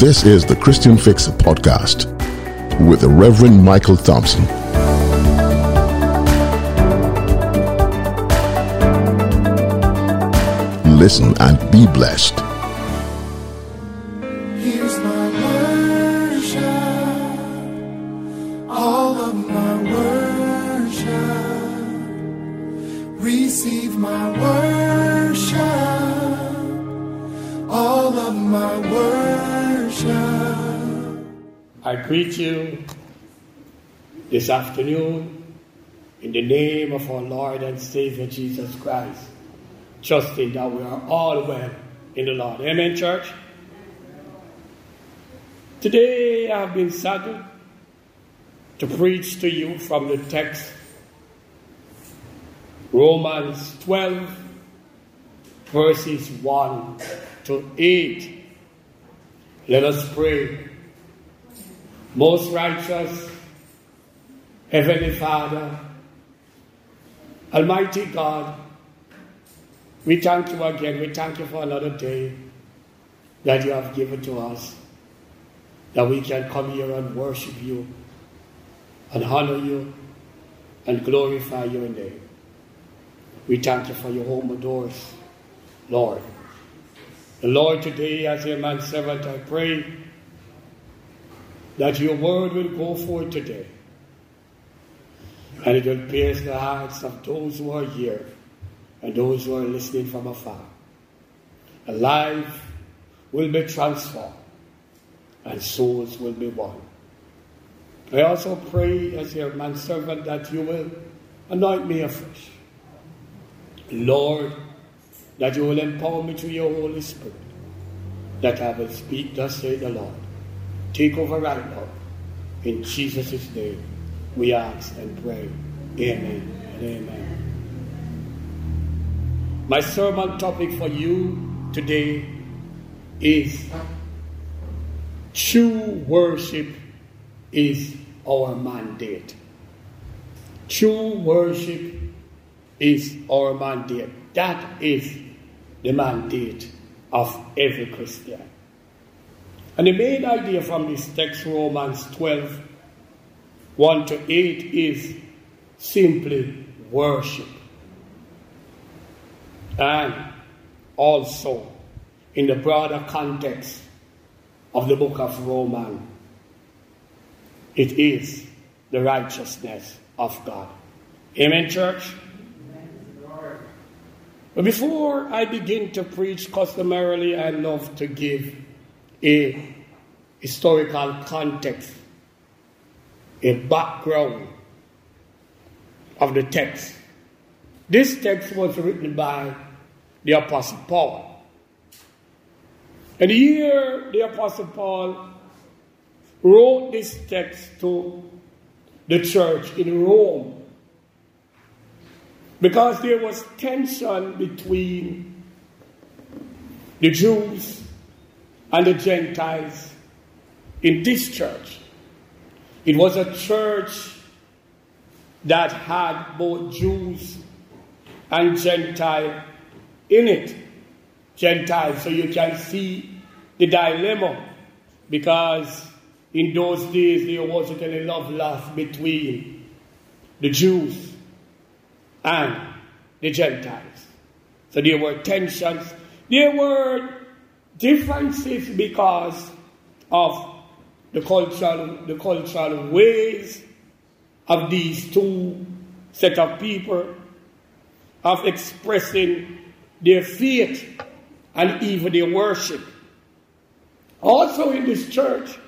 This is the Christian Fix podcast with the Reverend Michael Thompson. Listen and be blessed. This afternoon in the name of our Lord and Savior Jesus Christ, trusting that we are all well in the Lord. Amen, church? Today I have been saddled to preach to you from the text Romans 12, verses 1 to 8. Let us pray. Most righteous, Heavenly Father, Almighty God, we thank you again. We thank you for another day that you have given to us, that we can come here and worship you, and honor you, and glorify your name. We thank you for your home doors, Lord. The Lord, today, as your man servant, I pray that your word will go forth today. And it will pierce the hearts of those who are here and those who are listening from afar. A life will be transformed and souls will be won. I also pray as your man servant that you will anoint me afresh. Lord, that you will empower me through your Holy Spirit, that I will speak, thus say the Lord. Take over right now. In Jesus' name, we ask and pray. Amen and amen. My sermon topic for you today is True worship is our mandate. True worship is our mandate. That is the mandate of every Christian. And the main idea from this text, Romans 12, 1 to 8, is simply worship. And also, in the broader context of the book of Romans, it is the righteousness of God. Amen, church? But before I begin to preach, customarily I love to give a historical context, a background of the text. This text was written by the Apostle Paul. And here the Apostle Paul wrote this text to the church in Rome because there was tension between the Jews and the Gentiles in this church. It was a church that had both Jews and Gentile in it. Gentiles, so you can see the dilemma because in those days there wasn't any love lost between the Jews and the Gentiles. So there were tensions. There were differences because of the cultural, the cultural ways of these two set of people of expressing their faith and even their worship. Also in this church,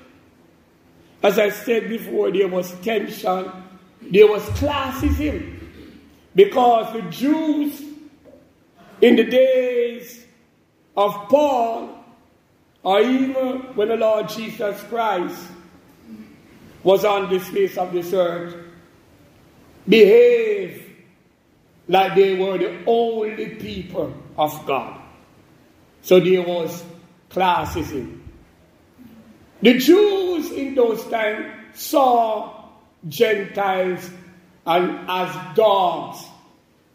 as I said before, there was tension, there was classism, because the Jews in the days of Paul, or even when the Lord Jesus Christ was on the face of this earth, behaved like they were the only people of God. So there was classism. The Jews in those times saw Gentiles and as dogs.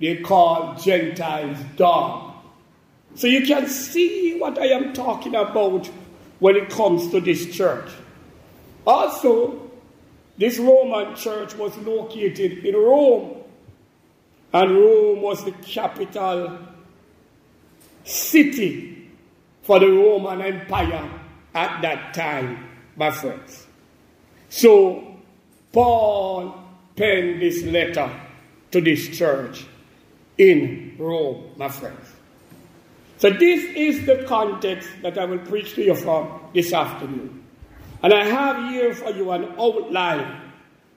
They called Gentiles dogs. So you can see what I am talking about when it comes to this church. Also, this Roman church was located in Rome, and Rome was the capital city for the Roman Empire at that time, my friends. So, Paul penned this letter to this church in Rome, my friends. So, this is the context that I will preach to you from this afternoon. And I have here for you an outline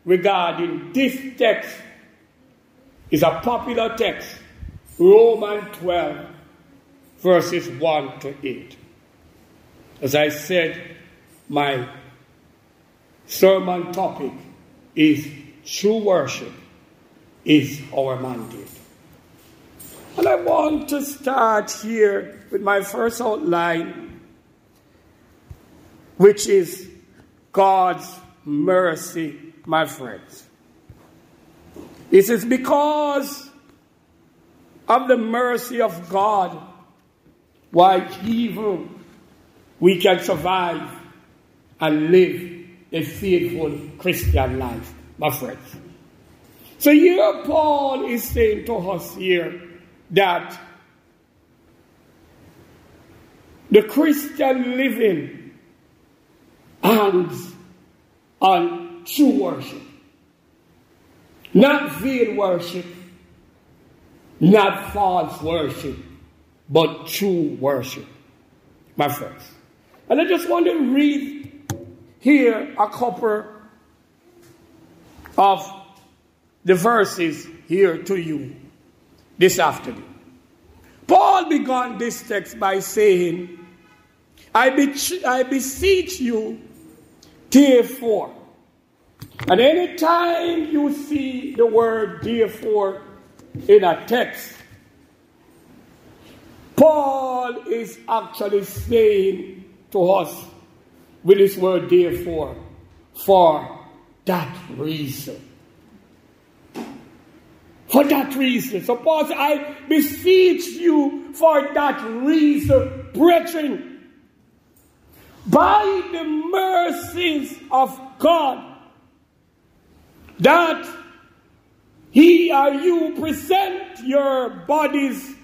regarding this text. It's a popular text, Romans 12, verses 1 to 8. As I said, my sermon topic is true worship is our mandate. And I want to start here with my first outline, which is God's mercy, my friends. This is because of the mercy of God why evil we can survive and live a faithful Christian life, my friends. So here Paul is saying to us here that the Christian living hangs on true worship. Not vain worship, not false worship, but true worship, my friends. And I just want to read here a couple of the verses here to you this afternoon. Paul began this text by saying, I, be- I beseech you, therefore. And anytime you see the word therefore in a text, Paul is actually saying to us with this word therefore, for that reason. For that reason. So Paul says, I beseech you for that reason, brethren, by the mercies of God, that he or you present your bodies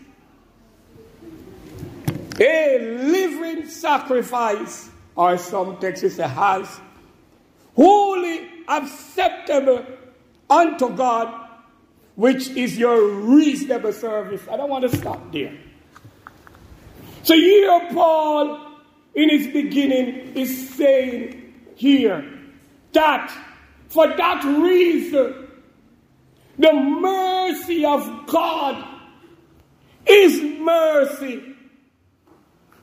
a living sacrifice, or some texts say has, holy, acceptable unto God, which is your reasonable service. I don't want to stop there. So here Paul, in his beginning, is saying here that for that reason, the mercy of God is mercy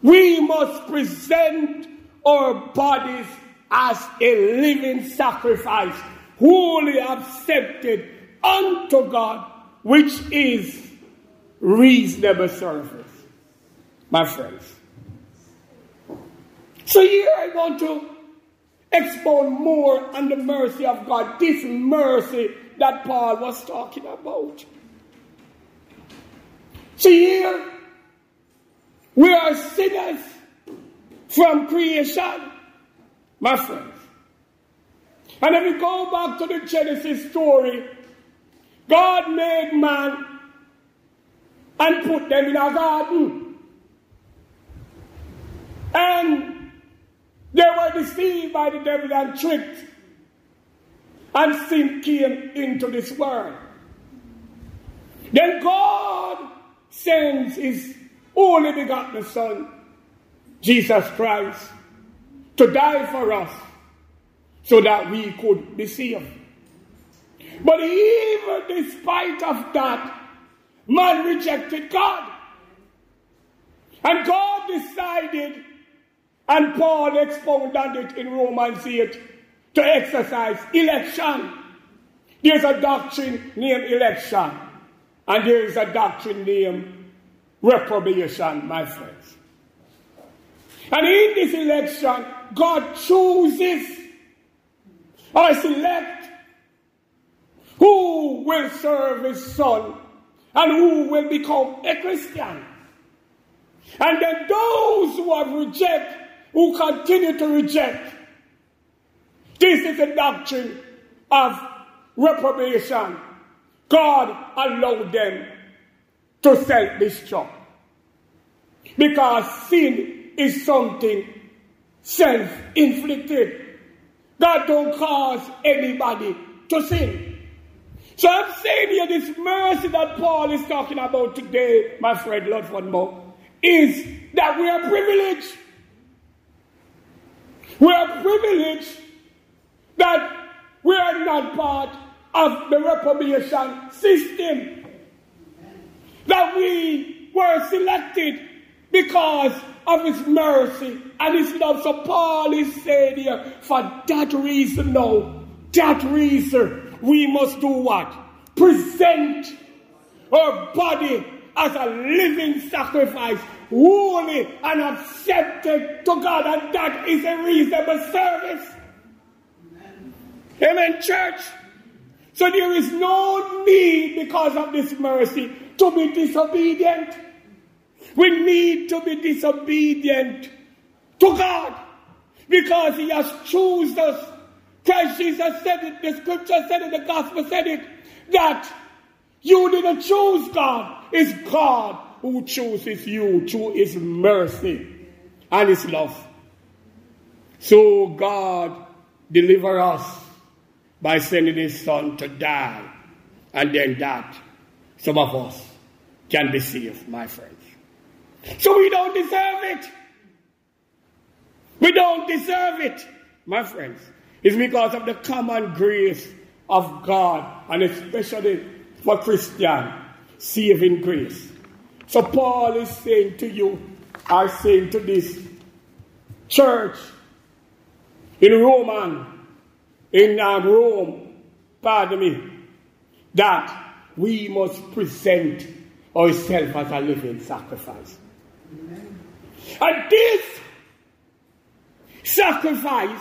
we must present our bodies as a living sacrifice, wholly accepted unto God, which is reasonable service. My friends. So here I want to expound more on the mercy of God, this mercy that Paul was talking about. So here we are sinners from creation, my friends. And if we go back to the Genesis story, God made man and put them in a garden. And they were deceived by the devil and tricked. And sin came into this world. Then God sends his only begotten Son, Jesus Christ, to die for us so that we could be saved. But even despite of that, man rejected God. And God decided, and Paul expounded it in Romans 8, to exercise election. There's a doctrine named election, and there is a doctrine named reprobation, my friends. And in this election, God chooses or select who will serve his son and who will become a Christian. And then those who have rejected who continue to reject. This is a doctrine of reprobation. God allowed them to self-destruct. Because sin is something self-inflicted. God don't cause anybody to sin. So I'm saying here this mercy that Paul is talking about today, my friend Lord Von Mo, is that we are privileged. We are privileged that we are not part of the reprobation system. That we were selected because of his mercy and his love. So Paul is saying here, for that reason, no, that reason, we must do what? Present our body as a living sacrifice, holy and accepted to God, and that is a reasonable service. Amen, Amen church. So there is no need because of this mercy to be disobedient. We need to be disobedient to God because He has chosen us. Christ Jesus said it, the scripture said it, the gospel said it, that you didn't choose God. It's God who chooses you through His mercy and His love. So God deliver us by sending His Son to die, and then that some of us can be saved, my friends. So we don't deserve it. We don't deserve it, my friends. It's because of the common grace of God, and especially for Christian saving grace. So Paul is saying to you, I saying to this church in Roman, in uh, Rome, pardon me, that we must present ourselves as a living sacrifice. Amen. And this sacrifice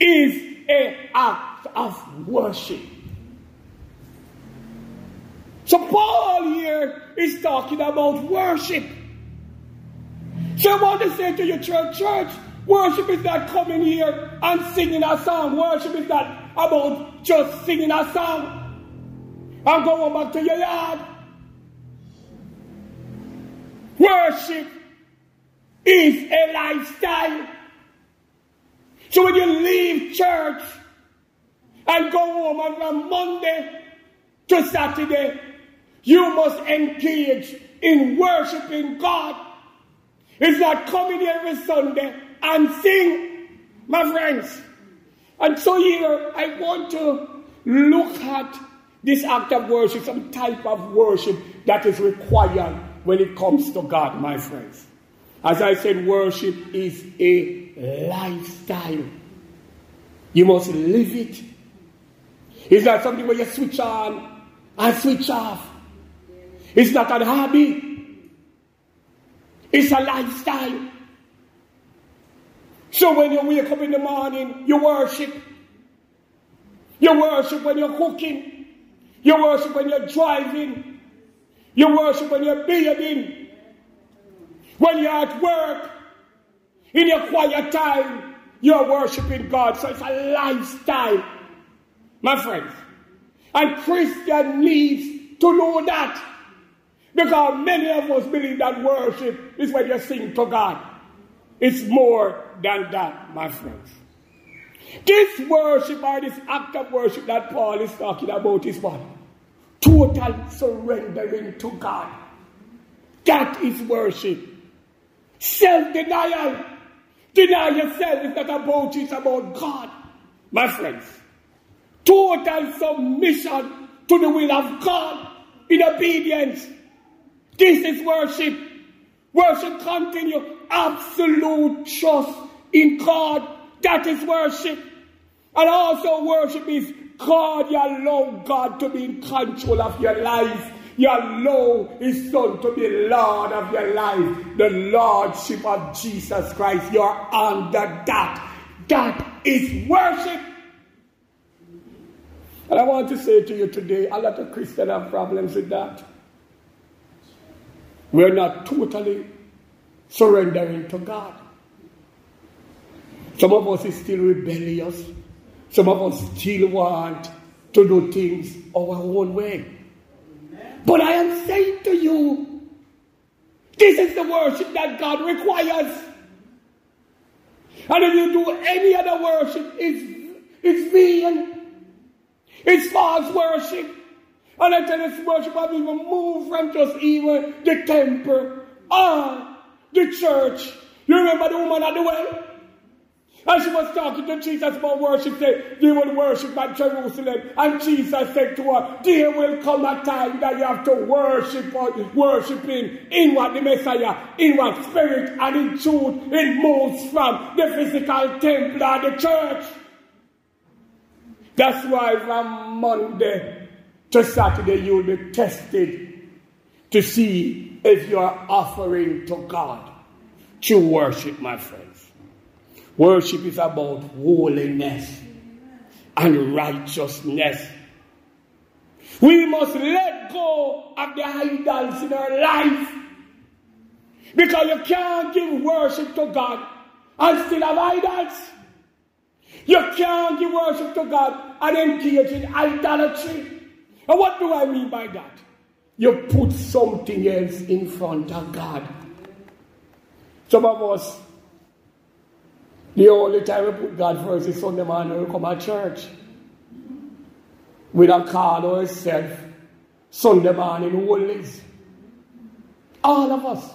is an act of worship. So Paul here is talking about worship. So I want to say to your church, church, worship is not coming here and singing a song. Worship is not about just singing a song and going back to your yard. Worship is a lifestyle. So when you leave church and go home on from Monday to Saturday, you must engage in worshiping God. It's not coming every Sunday and sing, my friends. And so here I want to look at this act of worship, some type of worship that is required when it comes to God, my friends. As I said, worship is a lifestyle. You must live it. It's not something where you switch on and switch off. It's not a hobby. It's a lifestyle. So when you wake up in the morning, you worship. You worship when you're cooking. You worship when you're driving. You worship when you're bathing. When you're at work. In your quiet time, you're worshiping God. So it's a lifestyle, my friends. And Christian needs to know that. Because many of us believe that worship is when you sing to God. It's more than that, my friends. This worship or this act of worship that Paul is talking about is what? Total surrendering to God. That is worship. Self denial. Deny yourself. It's not about you, it's about God. My friends. Total submission to the will of God in obedience. This is worship. Worship continue. Absolute trust in God. That is worship. And also worship is God, you allow God to be in control of your life. You allow His Son to be Lord of your life. The Lordship of Jesus Christ. You're under that. That is worship. And I want to say to you today, a lot of Christians have problems with that. We're not totally surrendering to God. Some of us is still rebellious. Some of us still want to do things our own way. But I am saying to you, this is the worship that God requires. And if you do any other worship, it's, it's vain. It's false worship. And I tell this worship have even moved from just even the temple or the church. You remember the woman at the well? And she was talking to Jesus about worship, said, they will worship at Jerusalem. And Jesus said to her, there will come a time that you have to worship or worshiping in what the Messiah, in what spirit and in truth it moves from the physical temple the church. That's why from Monday to Saturday you'll be tested to see if you are offering to God true worship, my friend. Worship is about holiness and righteousness. We must let go of the idols in our life. Because you can't give worship to God and still have idols. You can't give worship to God and engage in idolatry. And what do I mean by that? You put something else in front of God. Some of us the only time we put God first is Sunday morning we come to church. We don't call ourselves Sunday morning holies. All of us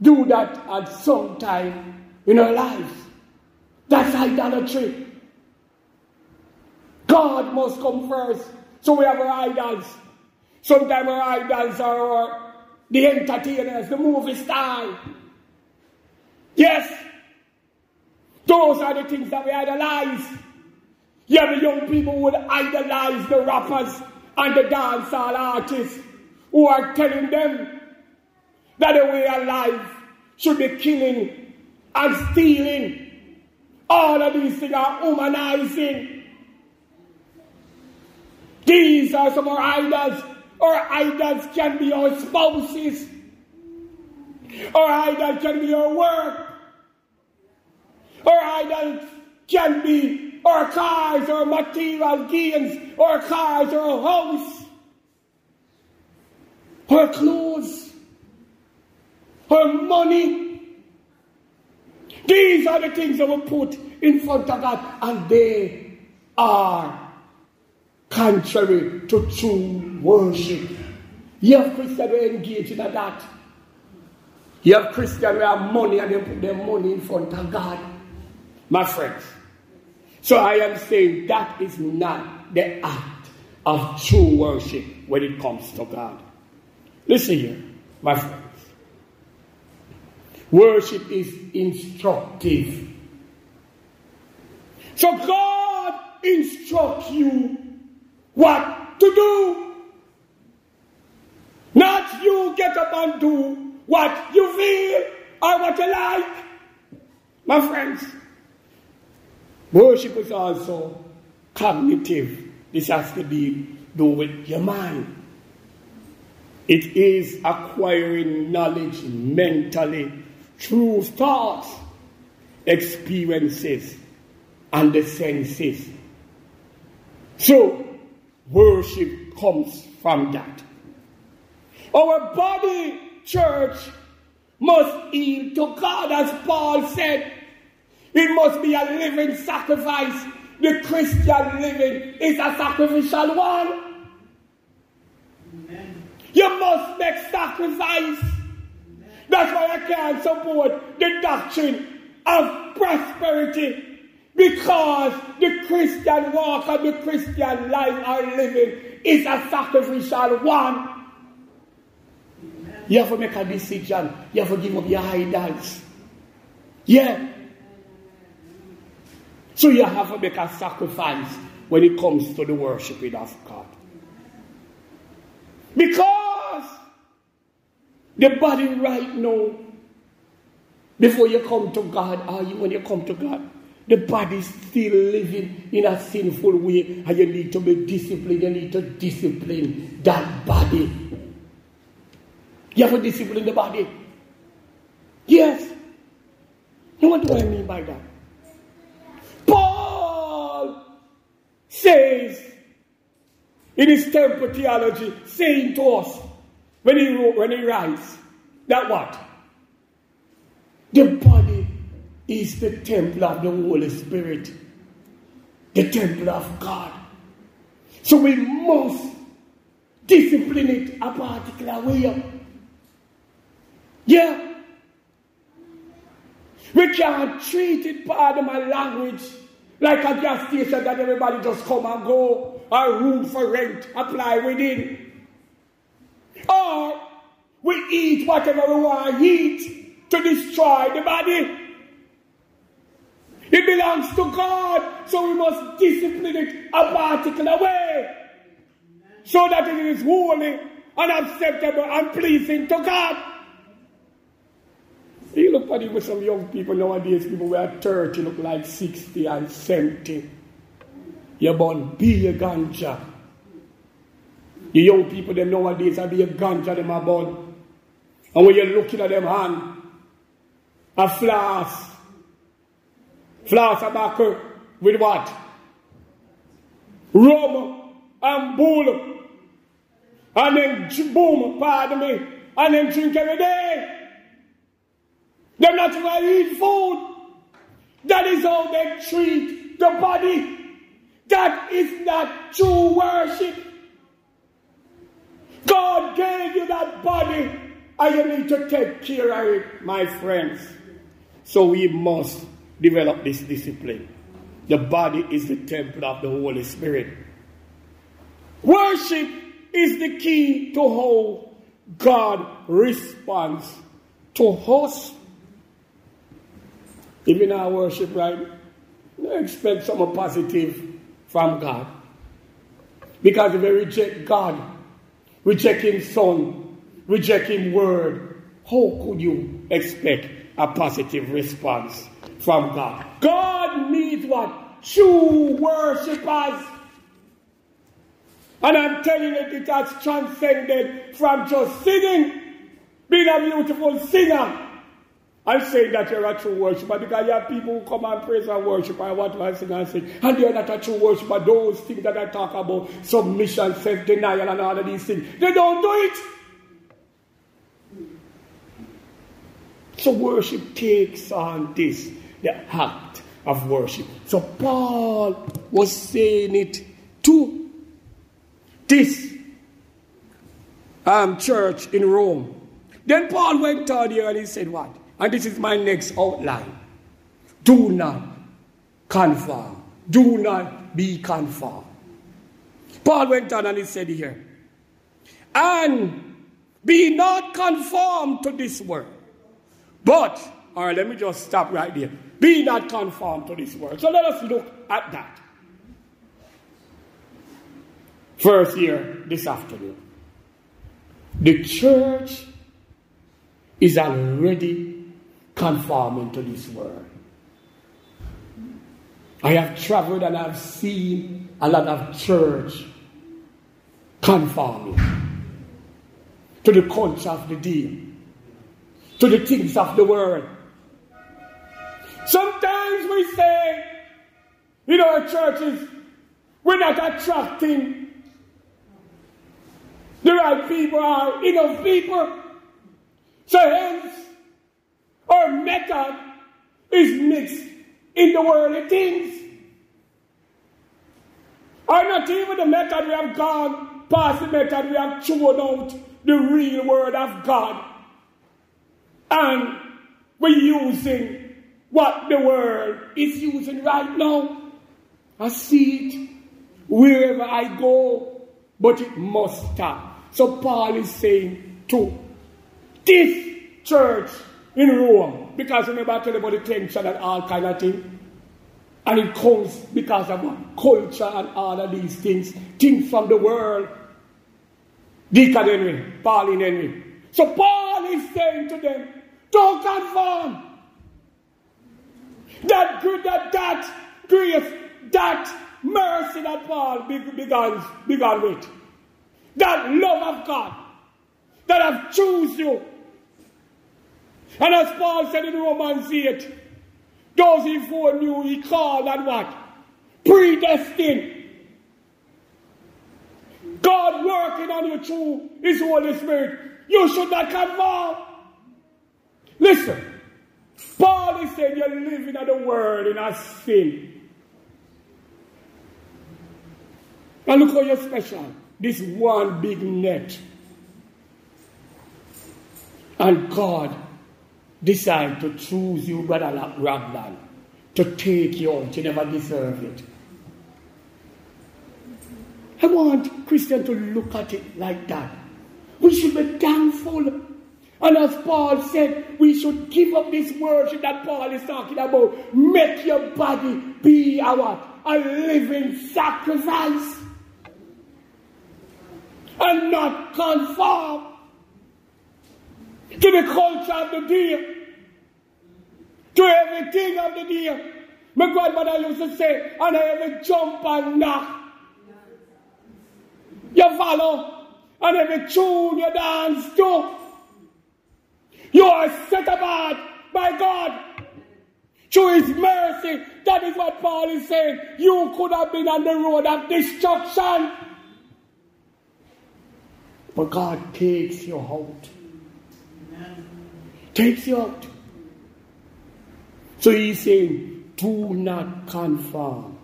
do that at some time in our lives. That's idolatry. God must come first. So we have our idols. Sometimes our idols are our, the entertainers, the movie star. Yes, those are the things that we idolize. Yeah, the young people would idolize the rappers and the dancehall artists who are telling them that the way of life should be killing and stealing. All of these things are humanizing. These are some of our idols. Our idols can be our spouses. Our idols can be our work. Our idols can be our cars, our material gains, our cars, our house, our clothes, our money. These are the things that we put in front of God, and they are contrary to true worship. You have Christians who engage in that. You have Christians who have money and they put their money in front of God my friends. So I am saying that is not the act of true worship when it comes to God. Listen here, my friends. Worship is instructive. So God instructs you what to do. Not you get up and do what you feel or what you like. My friends, Worship is also cognitive. This has to be do with your mind. It is acquiring knowledge mentally through thoughts, experiences, and the senses. So, worship comes from that. Our body, church, must yield to God, as Paul said it must be a living sacrifice. The Christian living is a sacrificial one. Amen. You must make sacrifice. Amen. That's why I can't support the doctrine of prosperity. Because the Christian walk and the Christian life are living is a sacrificial one. You have to make a decision. You have to give up your idols. Yeah. So you have to make a sacrifice when it comes to the worshiping of God. Because the body right now, before you come to God, or you, when you come to God, the body is still living in a sinful way, and you need to be disciplined. You need to discipline that body. You have to discipline the body. Yes. And what do I mean by that? In his temple theology saying to us when he wrote, when he writes that what? The body is the temple of the Holy Spirit, the temple of God. So we must discipline it a particular way. Yeah. We can't treat it part of my language like a gas station that everybody just come and go, A room for rent apply within. Or we eat whatever we want to eat to destroy the body. It belongs to God, so we must discipline it a particular way so that it is holy and acceptable and pleasing to God. Look with some young people nowadays, people who are 30 look like 60 and 70. You're born be a ganja. The young people them nowadays are be a ganja them are born. And when you're looking at them hand, a flask. Flask tobacco with what? Rum and bull. And then boom, pardon me. And then drink every day. They're not going food. That is how they treat the body. That is not true worship. God gave you that body and you need to take care of it, my friends. So we must develop this discipline. The body is the temple of the Holy Spirit. Worship is the key to how God responds to us. Even our worship, right? Expect something positive from God. Because if we reject God, reject His Son, reject His Word, how could you expect a positive response from God? God needs what? True worshippers. And I'm telling you, it has transcended from just singing, being a beautiful singer, I'm saying that you're a true worshiper because you have people who come and praise and worship and what I sing and sing. And they're not a true worshiper. Those things that I talk about, submission, self denial, and all of these things, they don't do it. So worship takes on this, the act of worship. So Paul was saying it to this um, church in Rome. Then Paul went on here and he said, What? And this is my next outline. Do not conform. Do not be conformed. Paul went on and he said here, and be not conformed to this world. But, all right, let me just stop right there. Be not conformed to this world. So let us look at that. First here this afternoon. The church is already conforming to this world. I have traveled and I've seen a lot of church conforming to the culture of the day, to the things of the world. Sometimes we say in our churches, we're not attracting the right people or enough people. So hence, our method is mixed in the worldly things. Or not even the method we have gone past the method we have thrown out the real word of God. And we're using what the world is using right now. I see it wherever I go, but it must stop. So Paul is saying to this church in Rome. Because remember I told you about the tension and all kind of thing. And it comes because of culture and all of these things. Things from the world. Deacon Henry, Pauline Henry. So Paul is saying to them, don't conform. That good, that that grace, that mercy that Paul began, began with. That love of God that have chosen you and as Paul said in Romans 8, those he foreknew, he called and what? Predestined. God working on you through His Holy Spirit. You should not conform. Listen, Paul is saying you're living in the world in a sin. And look how you're special. This one big net. And God decided to choose you, Brother Raglan, to take you out. You never deserve it. I want Christians to look at it like that. We should be thankful. And as Paul said, we should give up this worship that Paul is talking about. Make your body be our? A living sacrifice. And not conform to the culture of the day. To everything of the day. My grandmother used to say, and I ever jump and knock. You follow, and every tune you dance to. You are set apart by God through His mercy. That is what Paul is saying. You could have been on the road of destruction. But God takes you out. Takes you out. So he's saying, do not conform.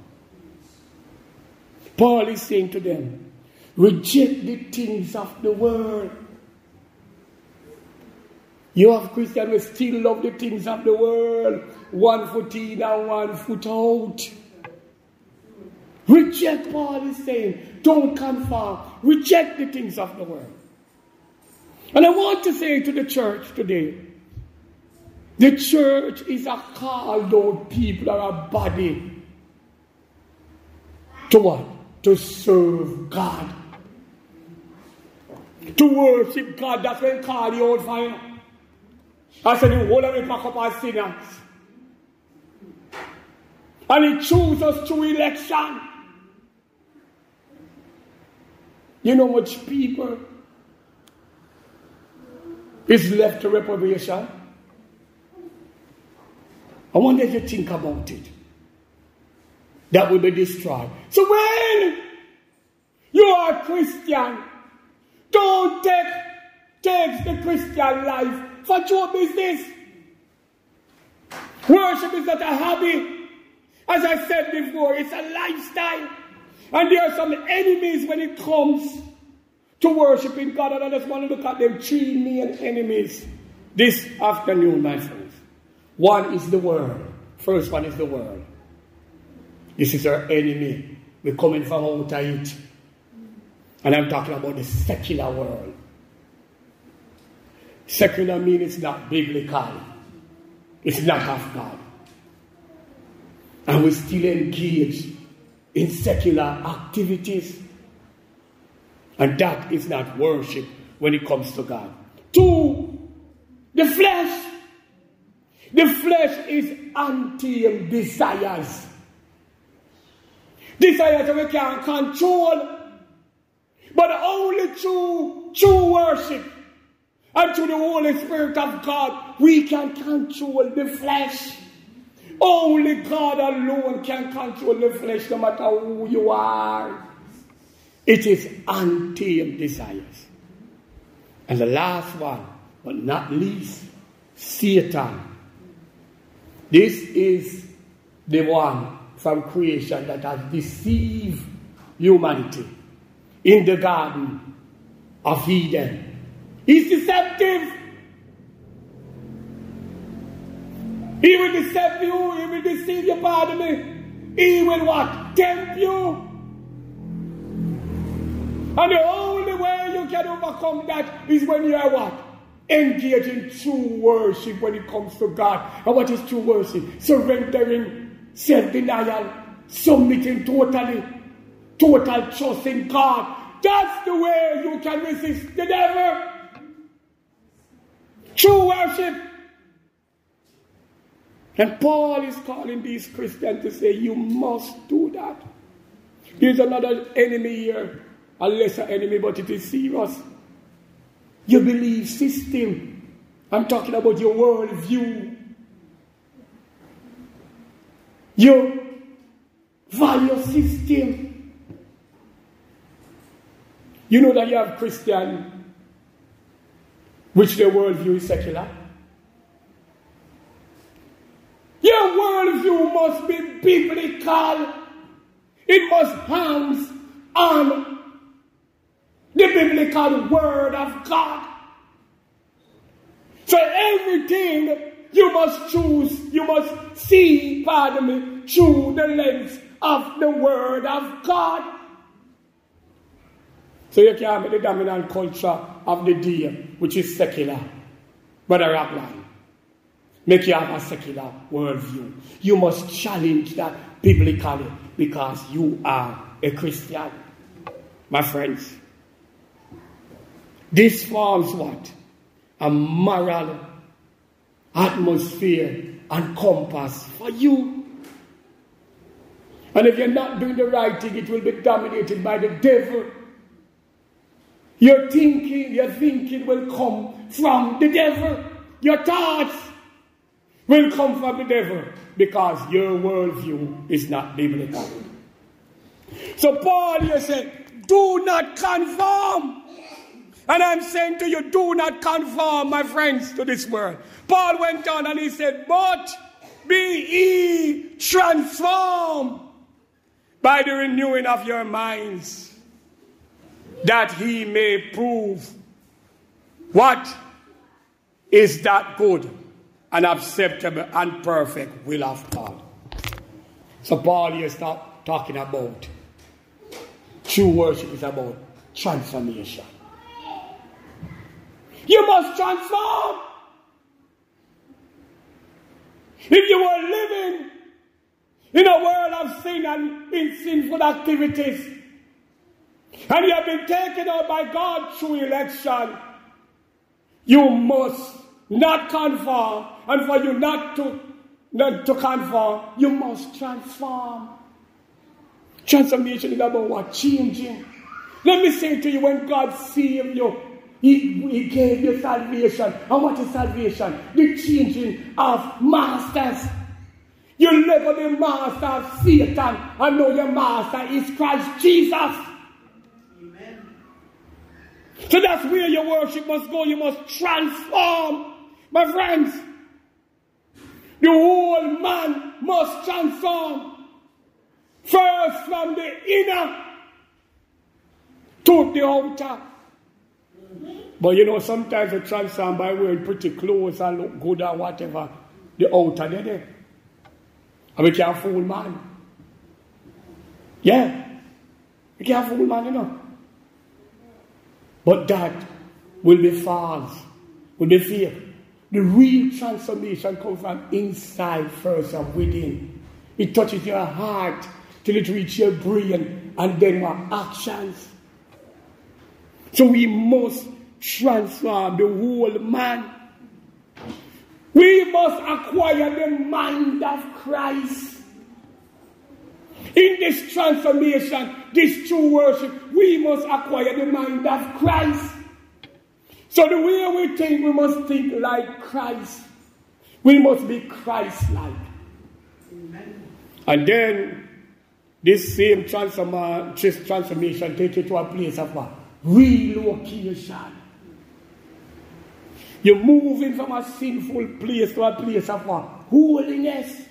Paul is saying to them, reject the things of the world. You have Christians who still love the things of the world, one foot in and one foot out. Reject, Paul is saying, don't conform. Reject the things of the world. And I want to say to the church today, the church is a called out people or a body to what? To serve God. To worship God. That's when call the old fire. I said, the whole of it pack up as sinners. And he chooses us through election. You know much people is left to reprobation? I if you think about it. That will be destroyed. So when you are a Christian, don't take, take the Christian life for your business. Worship is not a hobby. As I said before, it's a lifestyle. And there are some enemies when it comes to worshiping God. And I just want to look at them three main enemies this afternoon, my friends. One is the world. First one is the world. This is our enemy. We're coming from out of it. And I'm talking about the secular world. Secular means it's not biblical. It's not of God. And we still engage in secular activities. And that is not worship when it comes to God. Two, the flesh. The flesh is anti desires. Desires that we can't control. But only through true worship and through the Holy Spirit of God, we can control the flesh. Only God alone can control the flesh, no matter who you are. It is untamed desires. And the last one, but not least, Satan. This is the one from creation that has deceived humanity in the Garden of Eden. He's deceptive. He will deceive you. He will deceive you, pardon me. He will what? Tempt you. And the only way you can overcome that is when you are what? Engage in true worship when it comes to God. And what is true worship? Surrendering, self denial, submitting totally, total trust in God. That's the way you can resist the devil. True worship. And Paul is calling these Christians to say, You must do that. There's another enemy here, a lesser enemy, but it is serious. Your belief system. I'm talking about your worldview. Your value system. You know that you have Christian, which their worldview is secular. Your worldview must be biblical. It must hands on the biblical word of God. So everything you must choose, you must see, pardon me, through the lens of the word of God. So you can't be the dominant culture of the day, which is secular. Brother Raglan, make you have a secular worldview. You must challenge that biblically because you are a Christian. My friends, this forms what? A moral atmosphere and compass for you. And if you're not doing the right thing, it will be dominated by the devil. Your thinking, your thinking will come from the devil. Your thoughts will come from the devil because your worldview is not biblical. So Paul you said, do not conform. And I'm saying to you, do not conform, my friends, to this world. Paul went on and he said, but be ye transformed by the renewing of your minds that he may prove what is that good and acceptable and perfect will of God. So Paul here start talking about true worship is about transformation. You must transform. If you were living in a world of sin and in sinful activities, and you have been taken out by God through election, you must not conform. And for you not to, not to conform, you must transform. Transformation is about what? Changing. Let me say to you, when God saved you, he, he gave you salvation. And what is salvation? The changing of masters. You never the master of Satan, I know your master is Christ Jesus. Amen. So that's where your worship must go. You must transform. My friends, the whole man must transform. First from the inner to the outer. But you know, sometimes you transform by wearing pretty clothes and look good or whatever. The outer, they there. And we can't fool man. Yeah. We can't fool man, you know. But that will be false, will be fear. The real transformation comes from inside first and within. It touches your heart till it reaches your brain and then your actions. So we must transform the whole man. We must acquire the mind of Christ. In this transformation, this true worship, we must acquire the mind of Christ. So the way we think, we must think like Christ. We must be Christ-like. And then this same transformation take you to a place of what? Relocation. You're moving from a sinful place to a place of what? Holiness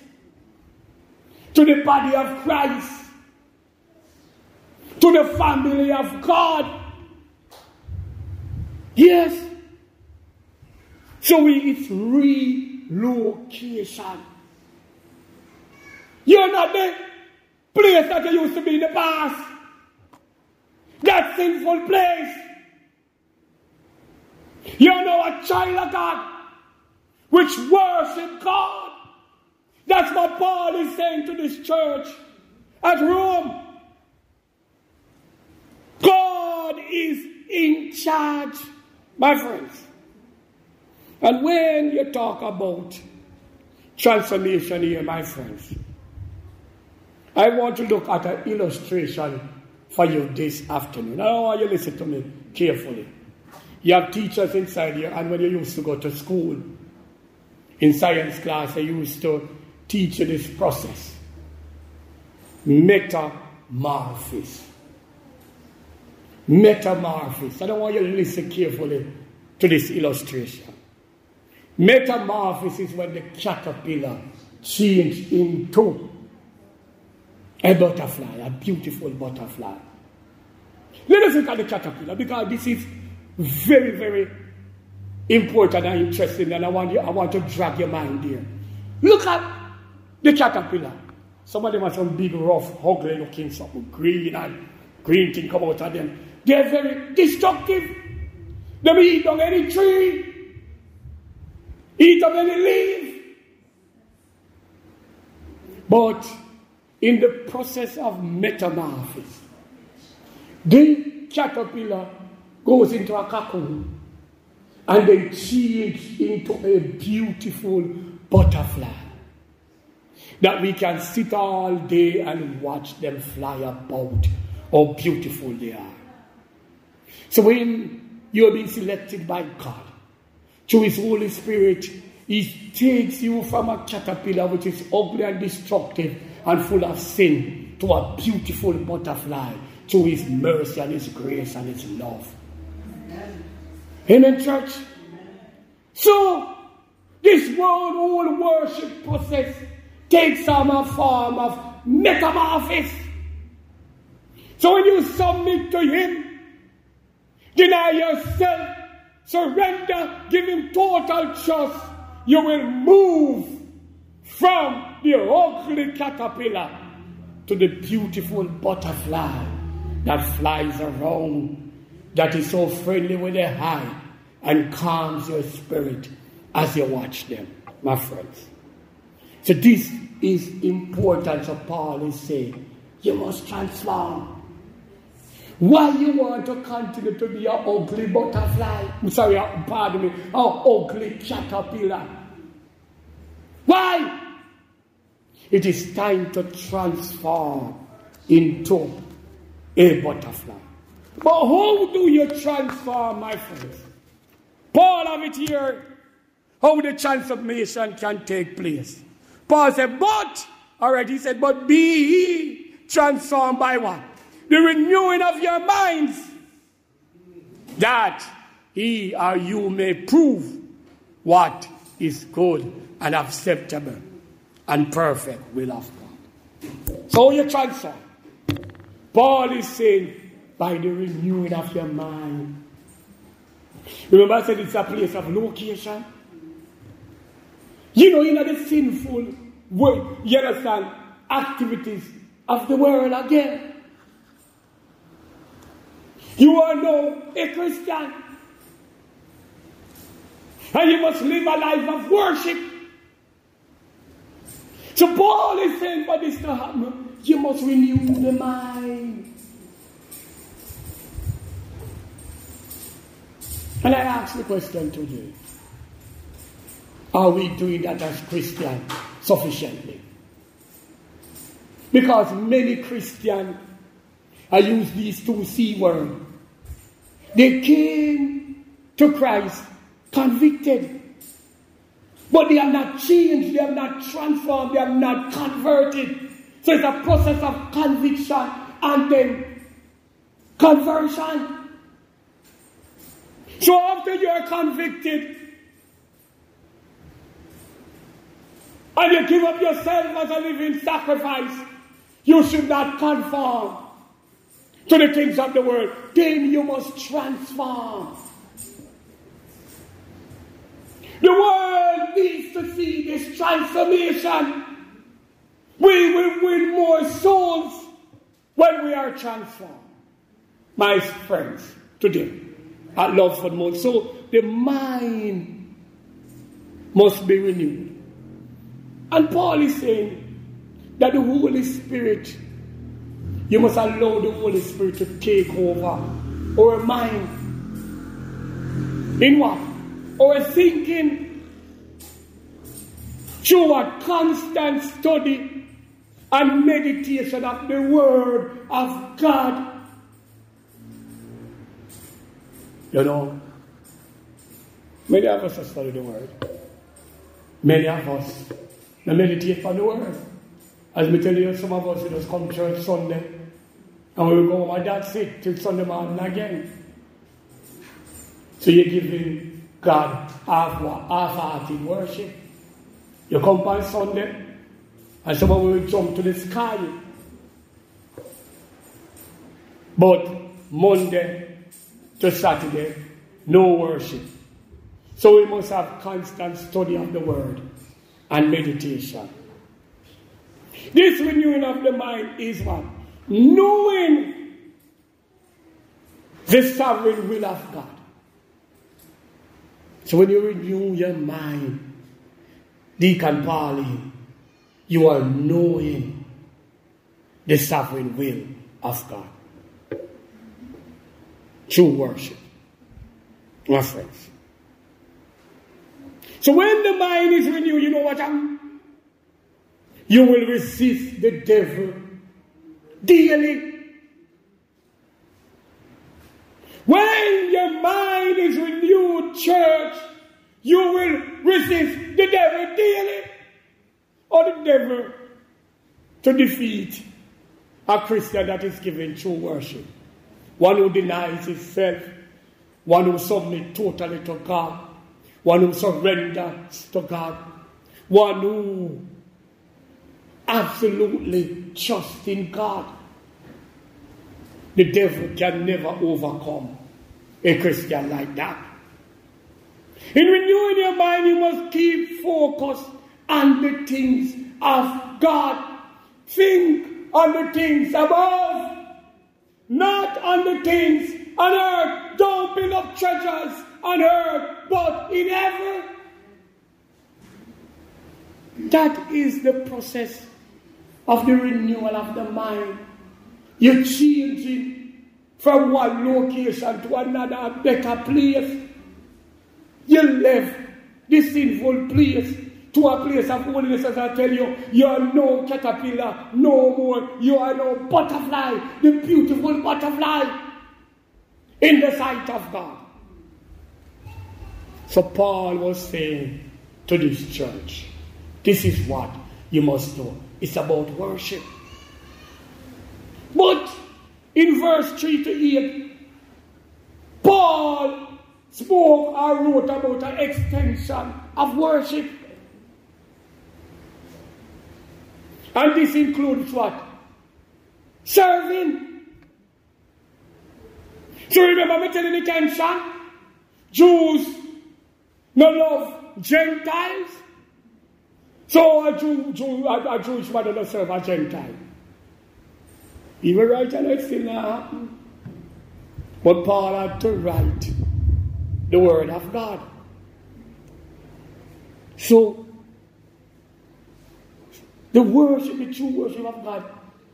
to the body of Christ, to the family of God. Yes. So it's relocation. You're not the place that you used to be in the past. That sinful place. You're now a child of God which worship God. That's what Paul is saying to this church at Rome. God is in charge, my friends. And when you talk about transformation here, my friends, I want to look at an illustration for you this afternoon. I want you to listen to me carefully. You have teachers inside here, and when you used to go to school, in science class, they used to teach you this process. Metamorphosis. Metamorphosis. I don't want you to listen carefully to this illustration. Metamorphosis is when the caterpillar changed into a butterfly, a beautiful butterfly. Let us look at the caterpillar because this is very, very important and interesting, and I want you, I want to drag your mind there. Look at the caterpillar. Some of them are some big, rough, ugly looking, something green and green thing come out of them. They're very destructive. They eat on any tree, eat on any leaf. But in the process of metamorphosis, the caterpillar goes into a cocoon and then changes into a beautiful butterfly that we can sit all day and watch them fly about. How beautiful they are. So when you have been selected by God through His Holy Spirit, He takes you from a caterpillar which is ugly and destructive and full of sin to a beautiful butterfly through His mercy and His grace and His love. Amen, church? So, this world whole worship process takes on a form of metamorphosis. So when you submit to Him, deny yourself, surrender, give Him total trust, you will move from the ugly caterpillar to the beautiful butterfly that flies around, that is so friendly with the eye and calms your spirit as you watch them, my friends. So this is important. So Paul is saying, you must transform. Why you want to continue to be an ugly butterfly? I'm sorry, uh, pardon me, an ugly caterpillar. Why? It is time to transform into a butterfly. But how do you transform, my friends? Paul have it here how the transformation can take place. Paul said, but, all right, he said, but be transformed by what? The renewing of your minds, that he or you may prove what is good and acceptable and perfect will of God. So you transform. Paul is saying, by the renewing of your mind. Remember, I said it's a place of location. You know, you know the sinful world, you understand, activities of the world again. You are now a Christian. And you must live a life of worship. So Paul is saying for this to happen, you must renew the mind. And I ask the question today. Are we doing that as Christians sufficiently? Because many Christians, I use these two C words, they came to Christ convicted. But they have not changed, they have not transformed, they have not converted. So it's a process of conviction and then conversion. So after you are convicted, and you give up yourself as a living sacrifice, you should not conform to the things of the world. Then you must transform. The world needs to see this transformation. We will win more souls when we are transformed. My friends, today, at Love for the Most. So the mind must be renewed. And Paul is saying that the Holy Spirit, you must allow the Holy Spirit to take over our mind. In what? Our thinking. Through a constant study and meditation of the Word of God. You know, many of us have studied the Word. Many of us and meditate on the word. As me tell you, some of us we just come church Sunday And we go home, that's it till Sunday morning again. So you're giving God half half-hearted worship. You come on Sunday, and some of someone will jump to the sky. But Monday to Saturday, no worship. So we must have constant study of the word and meditation. This renewing of the mind is what? Knowing the sovereign will of God. So when you renew your mind, Deacon Pauline, you are knowing the sovereign will of God. True worship. My friends. So when the mind is renewed, you know what happens? You will resist the devil daily. When your mind is renewed, church, you will resist the devil daily. Or the devil to defeat a Christian that is giving true worship. One who denies himself, one who submits totally to God, one who surrenders to God, one who absolutely trusts in God. The devil can never overcome a Christian like that. In renewing your mind, you must keep focus on the things of God. Think on the things above, not on the things on earth. Don't build up treasures on earth, but in heaven. That is the process of the renewal of the mind. You change changing from one location to another a better place. You left the sinful place to a place of holiness, as I tell you. You are no caterpillar, no more. You are no butterfly, the beautiful butterfly in the sight of God. So Paul was saying to this church, this is what you must do. It's about worship. But in verse 3 to 8, Paul spoke or wrote about an extension of worship. And this includes what? Serving. So remember me telling the tension? Jews no love Gentiles. So a, Jew, Jew, a, a Jewish mother doesn't serve a Gentile. Even right and it still not happen. But Paul had to write the word of God. So the worship, the true worship of God,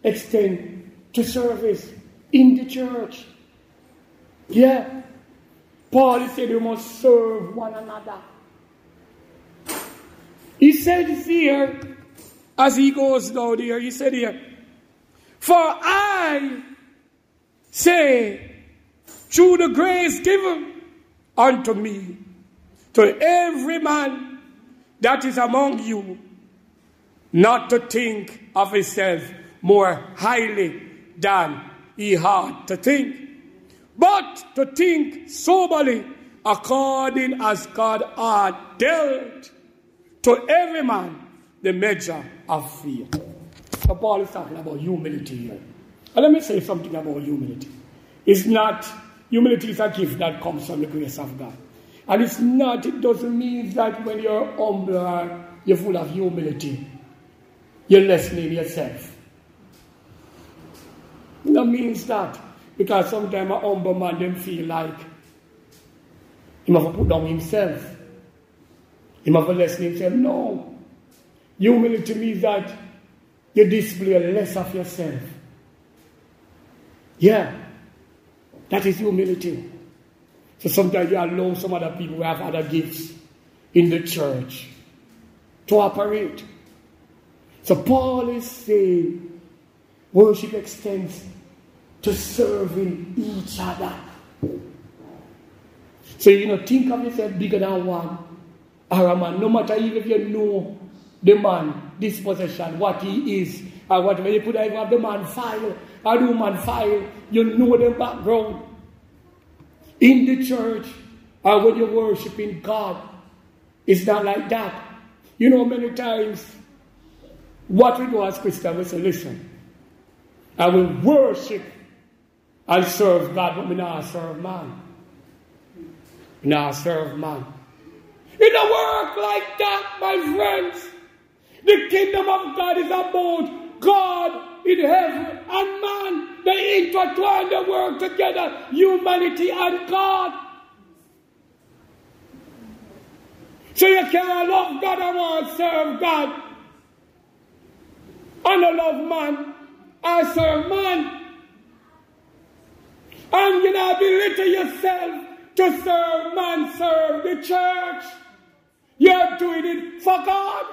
extend to service in the church. Yeah. Paul said we must serve one another. He said here, as he goes down here, he said here, For I say, through the grace given unto me, to every man that is among you, not to think of himself more highly than he had to think but to think soberly according as God had dealt to every man the measure of fear. So Paul is talking about humility here. And let me say something about humility. It's not, humility is a gift that comes from the grace of God. And it's not, it doesn't mean that when you're humble you're full of humility, you're lessening yourself. That means that. Because sometimes a humble man them feel like he must put down himself. He must lessen himself. No. Humility means that you display less of yourself. Yeah. That is humility. So sometimes you allow some other people who have other gifts in the church to operate. So Paul is saying worship extends to serving each other. So, you know, think of yourself bigger than one or a man. No matter even if you know the man this possession, what he is, and whatever you could either have the man file or the woman file, you know the background. In the church, or when you're worshiping God, it's not like that. You know, many times, what we do as Christians, we say, listen, I will worship and serve God, but we not serve man. We not serve man. It don't work like that, my friends. The kingdom of God is about God in heaven and man. They intertwine, they work together, humanity and God. So you can't love God and want serve God. I love man, I serve man. And you know, belittle yourself to serve man, serve the church. You're doing it for God.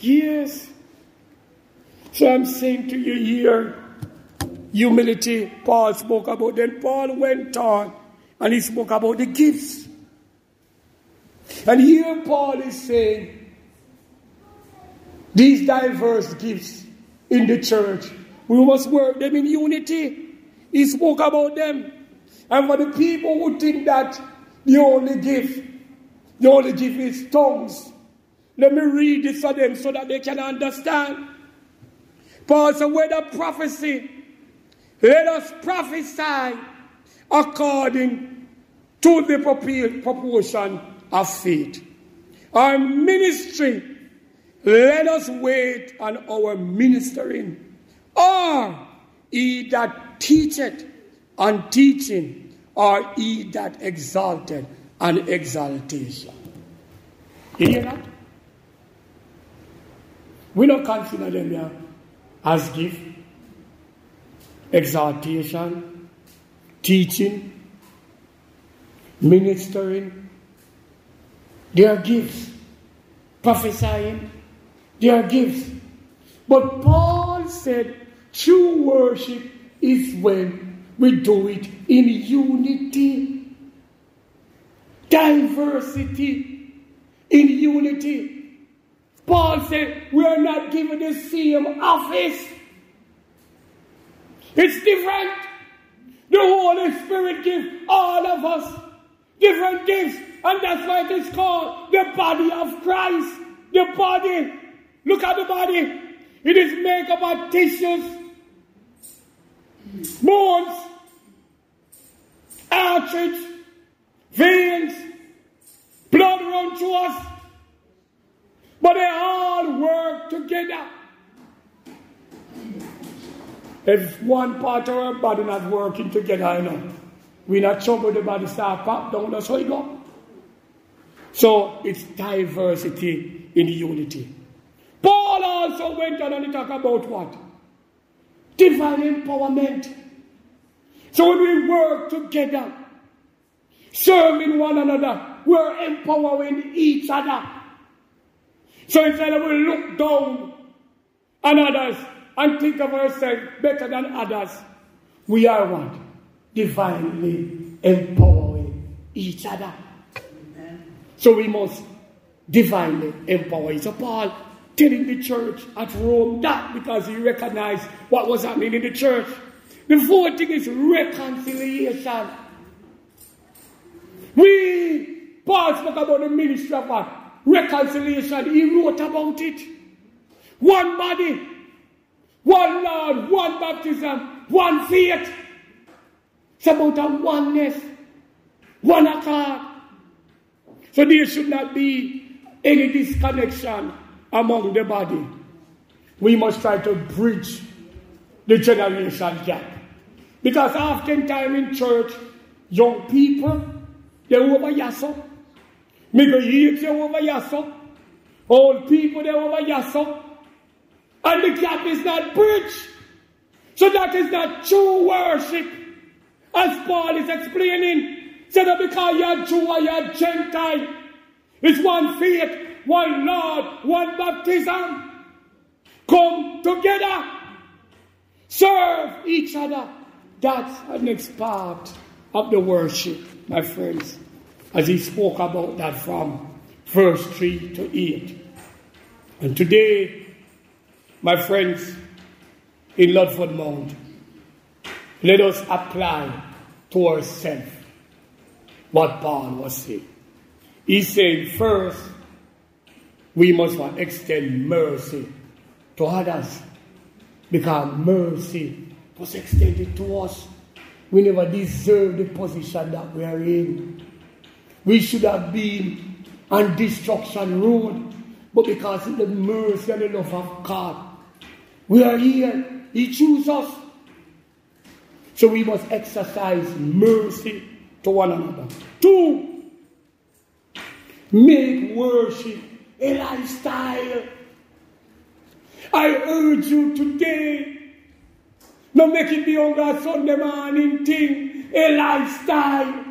Yes. So I'm saying to you here, humility, Paul spoke about. Then Paul went on and he spoke about the gifts. And here Paul is saying, these diverse gifts in the church, we must work them in unity. He spoke about them. And for the people who think that the only gift, the only gift is tongues, let me read this for them so that they can understand. Paul said, whether prophecy, let us prophesy according to the proportion of faith. Our ministry, let us wait on our ministering. Or he that teacheth on teaching, or he that exalted on exaltation. You hear that? We don't consider them as gift, exaltation, teaching, ministering. They are gifts. Prophesying, they are gifts. But Paul said true worship is when we do it in unity, diversity, in unity. Paul said, we are not given the same office. It's different. The Holy Spirit gives all of us different gifts. And that's why it is called the body of Christ. The body. Look at the body. It is made up of tissues, bones, arteries, veins, blood run through us. But they all work together. If one part of our body not working together, you know, we not trouble the body start pop down, that's how it go. So it's diversity in unity. Paul also went on and he talked about what? Divine empowerment. So when we work together, serving one another, we're empowering each other. So instead of we look down on others and think of ourselves better than others, we are what? Divinely empowering each other. Amen. So we must divinely empower each other. Paul telling the church at Rome that because he recognized what was happening in the church. The fourth thing is reconciliation. We, Paul spoke about the ministry of what? reconciliation. He wrote about it. One body, one Lord, one baptism, one faith. It's about a oneness, one accord. So there should not be any disconnection among the body. We must try to bridge the generation gap. Because oftentimes in church, young people, they over yasso. Go hear you over yasso. Old people there over yasso. And the gap is not bridged. So that is not true worship. As Paul is explaining. So that because you're Jew or you're Gentile, it's one faith, one Lord, one baptism. Come together. Serve each other. That's the next part of the worship, my friends as he spoke about that from verse 3 to 8. And today, my friends in Ludford Mount, let us apply to ourselves what Paul was saying. He said, first, we must extend mercy to others because mercy was extended to us. We never deserve the position that we are in. We should have been on destruction road, but because of the mercy and the love of God, we are here. He chose us. So we must exercise mercy to one another. Two, make worship a lifestyle. I urge you today, not make it be on a Sunday morning thing, a lifestyle.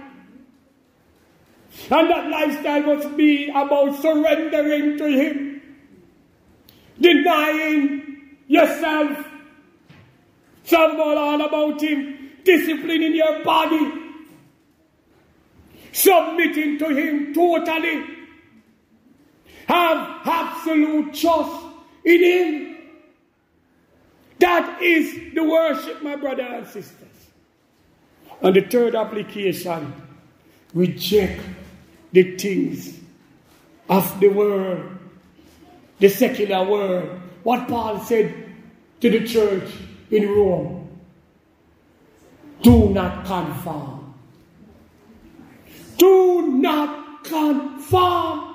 And that lifestyle must be about surrendering to Him, denying yourself, Tell all about Him, disciplining your body, submitting to Him totally. Have absolute trust in Him. That is the worship, my brothers and sisters. And the third application, reject the things of the world, the secular world. What Paul said to the church in Rome do not conform. Do not conform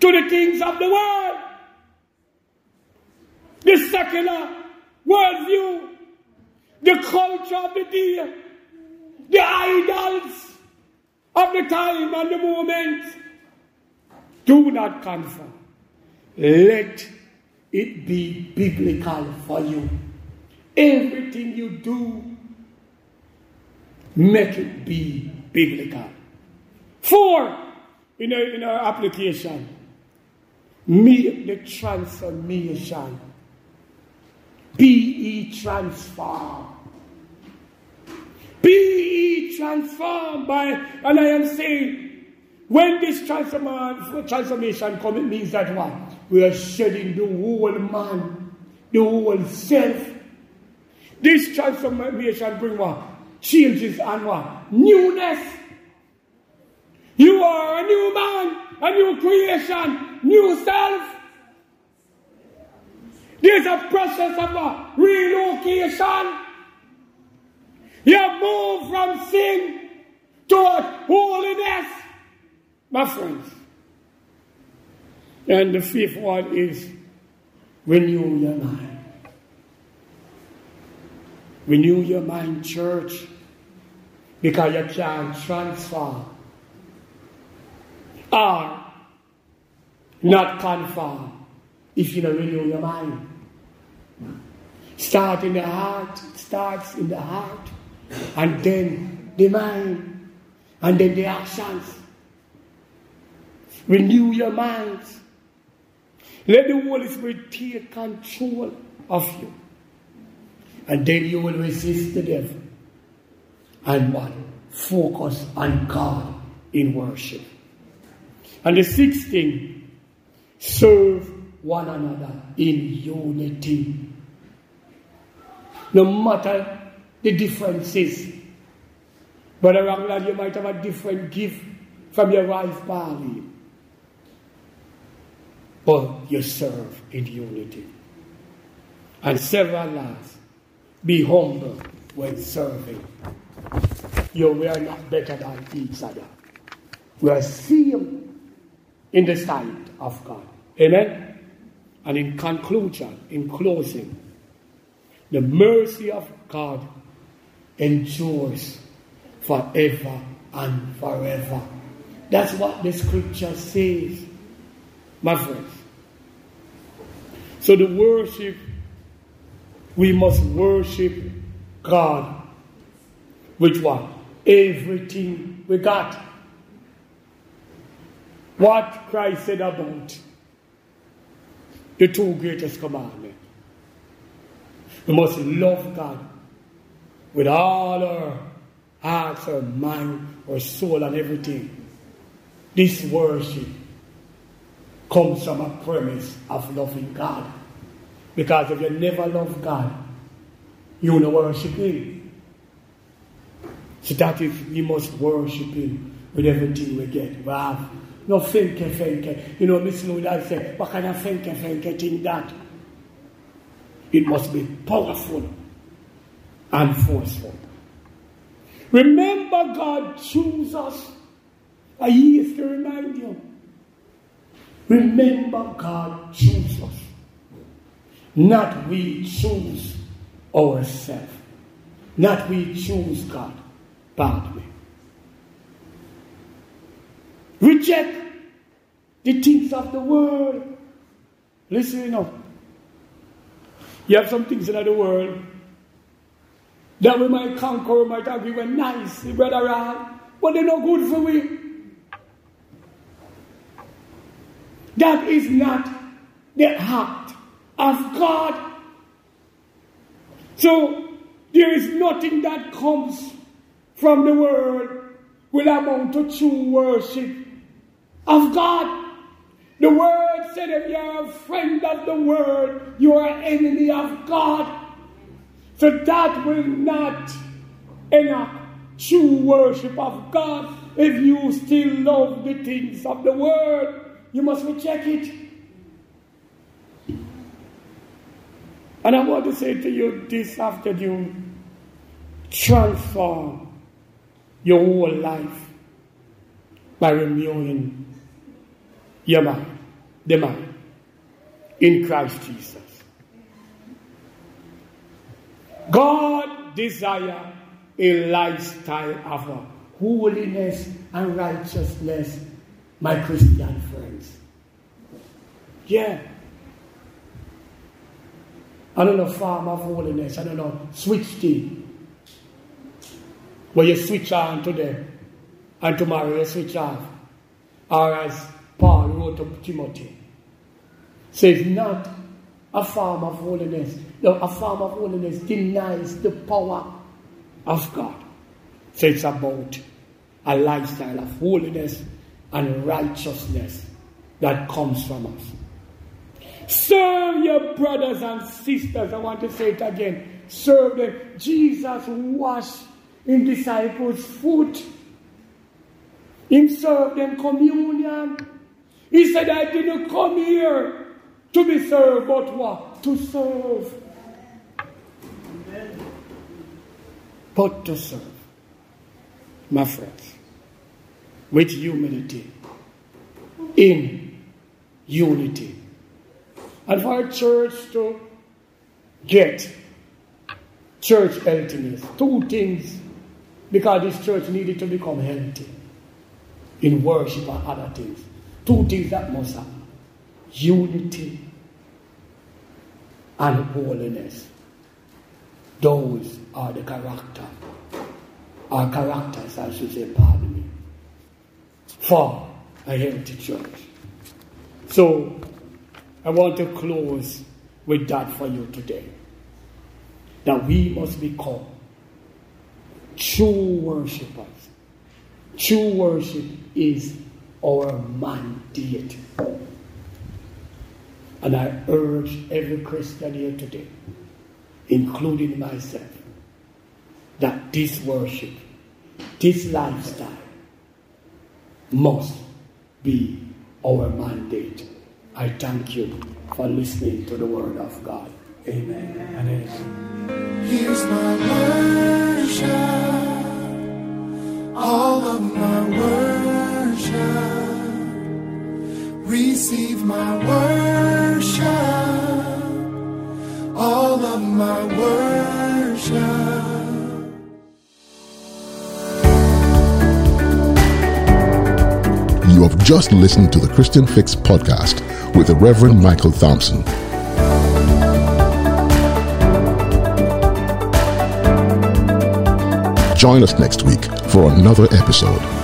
to the things of the world. The secular worldview, the culture of the day, the idols of the time and the moment. Do not conform. Let it be biblical for you. Everything you do, make it be biblical. Four, in our, in our application, make the transformation. Be ye transformed. Be ye transformed by, and I am saying, when this transformation comes, it means that what? We are shedding the whole man, the whole self. This transformation brings what? Changes and what? Newness. You are a new man, a new creation, new self. There's a process of a relocation. You move from sin toward holiness, my friends. And the fifth one is renew your mind. Renew your mind, church, because you can transform or not conform if you don't renew your mind. Start in the heart, it starts in the heart, and then the mind, and then the actions. Renew your minds. Let the Holy Spirit take control of you. And then you will resist the devil. And what? Focus on God in worship. And the sixth thing, serve one another in unity. No matter the differences. Brother Rangland, you might have a different gift from your wife, Bali. But you serve in unity. And several last, be humble when serving. You we are not better than each other. We are same in the sight of God. Amen. And in conclusion, in closing, the mercy of God endures forever and forever. That's what the scripture says, my friends. So the worship, we must worship God with what? Everything we got. What Christ said about the two greatest commandments. We must love God with all our hearts, our mind, our soul, and everything. This worship comes from a premise of loving God. Because if you never love God, you will worship Him. So that is, we must worship Him with everything we get. We have no fenke fenke. You know, Miss Lula say, what kind of fenke fenke thing that? It must be powerful and forceful. Remember, God chose us. I used to remind you. Remember, God chose us. Not we choose ourselves. Not we choose God. Badly. Reject the things of the world. Listen, you know. You have some things in the world that we might conquer, we might we were nice, Ram, but they're not good for we. That is not the heart of God. So there is nothing that comes from the world will amount to true worship of God. The word said if you're a friend of the word, you are an enemy of God. So that will not enact true worship of God if you still love the things of the world. You must reject it. And I want to say to you this afternoon transform your whole life by renewing your mind, the mind, in Christ Jesus. God desire a lifestyle of holiness and righteousness, my Christian friends. Yeah. I don't know form of holiness. I don't know switch thing. Where you switch on today and tomorrow you switch off. Or as Paul wrote to Timothy. Says not a form of holiness. No, a form of holiness denies the power of God. So it's about a lifestyle of holiness and righteousness that comes from us. Serve your brothers and sisters. I want to say it again. Serve them. Jesus washed in disciples' foot. He served them communion. He said, I didn't come here to be served, but what? To serve. Amen. But to serve. My friends. With humility. In unity. And for church to get church healthiness, two things, because this church needed to become healthy in worship and other things. Two things that must happen unity and holiness. Those are the character, our characters, I should say, pardon me, for a healthy church. So, I want to close with that for you today. That we must become true worshippers. True worship is our mandate. And I urge every Christian here today, including myself, that this worship, this lifestyle must be our mandate. I thank you for listening to the word of God. Amen and amen. Here's my worship, all of my worship. Receive my worship, all of my worship. You have just listened to the Christian Fix podcast with the Reverend Michael Thompson. Join us next week for another episode.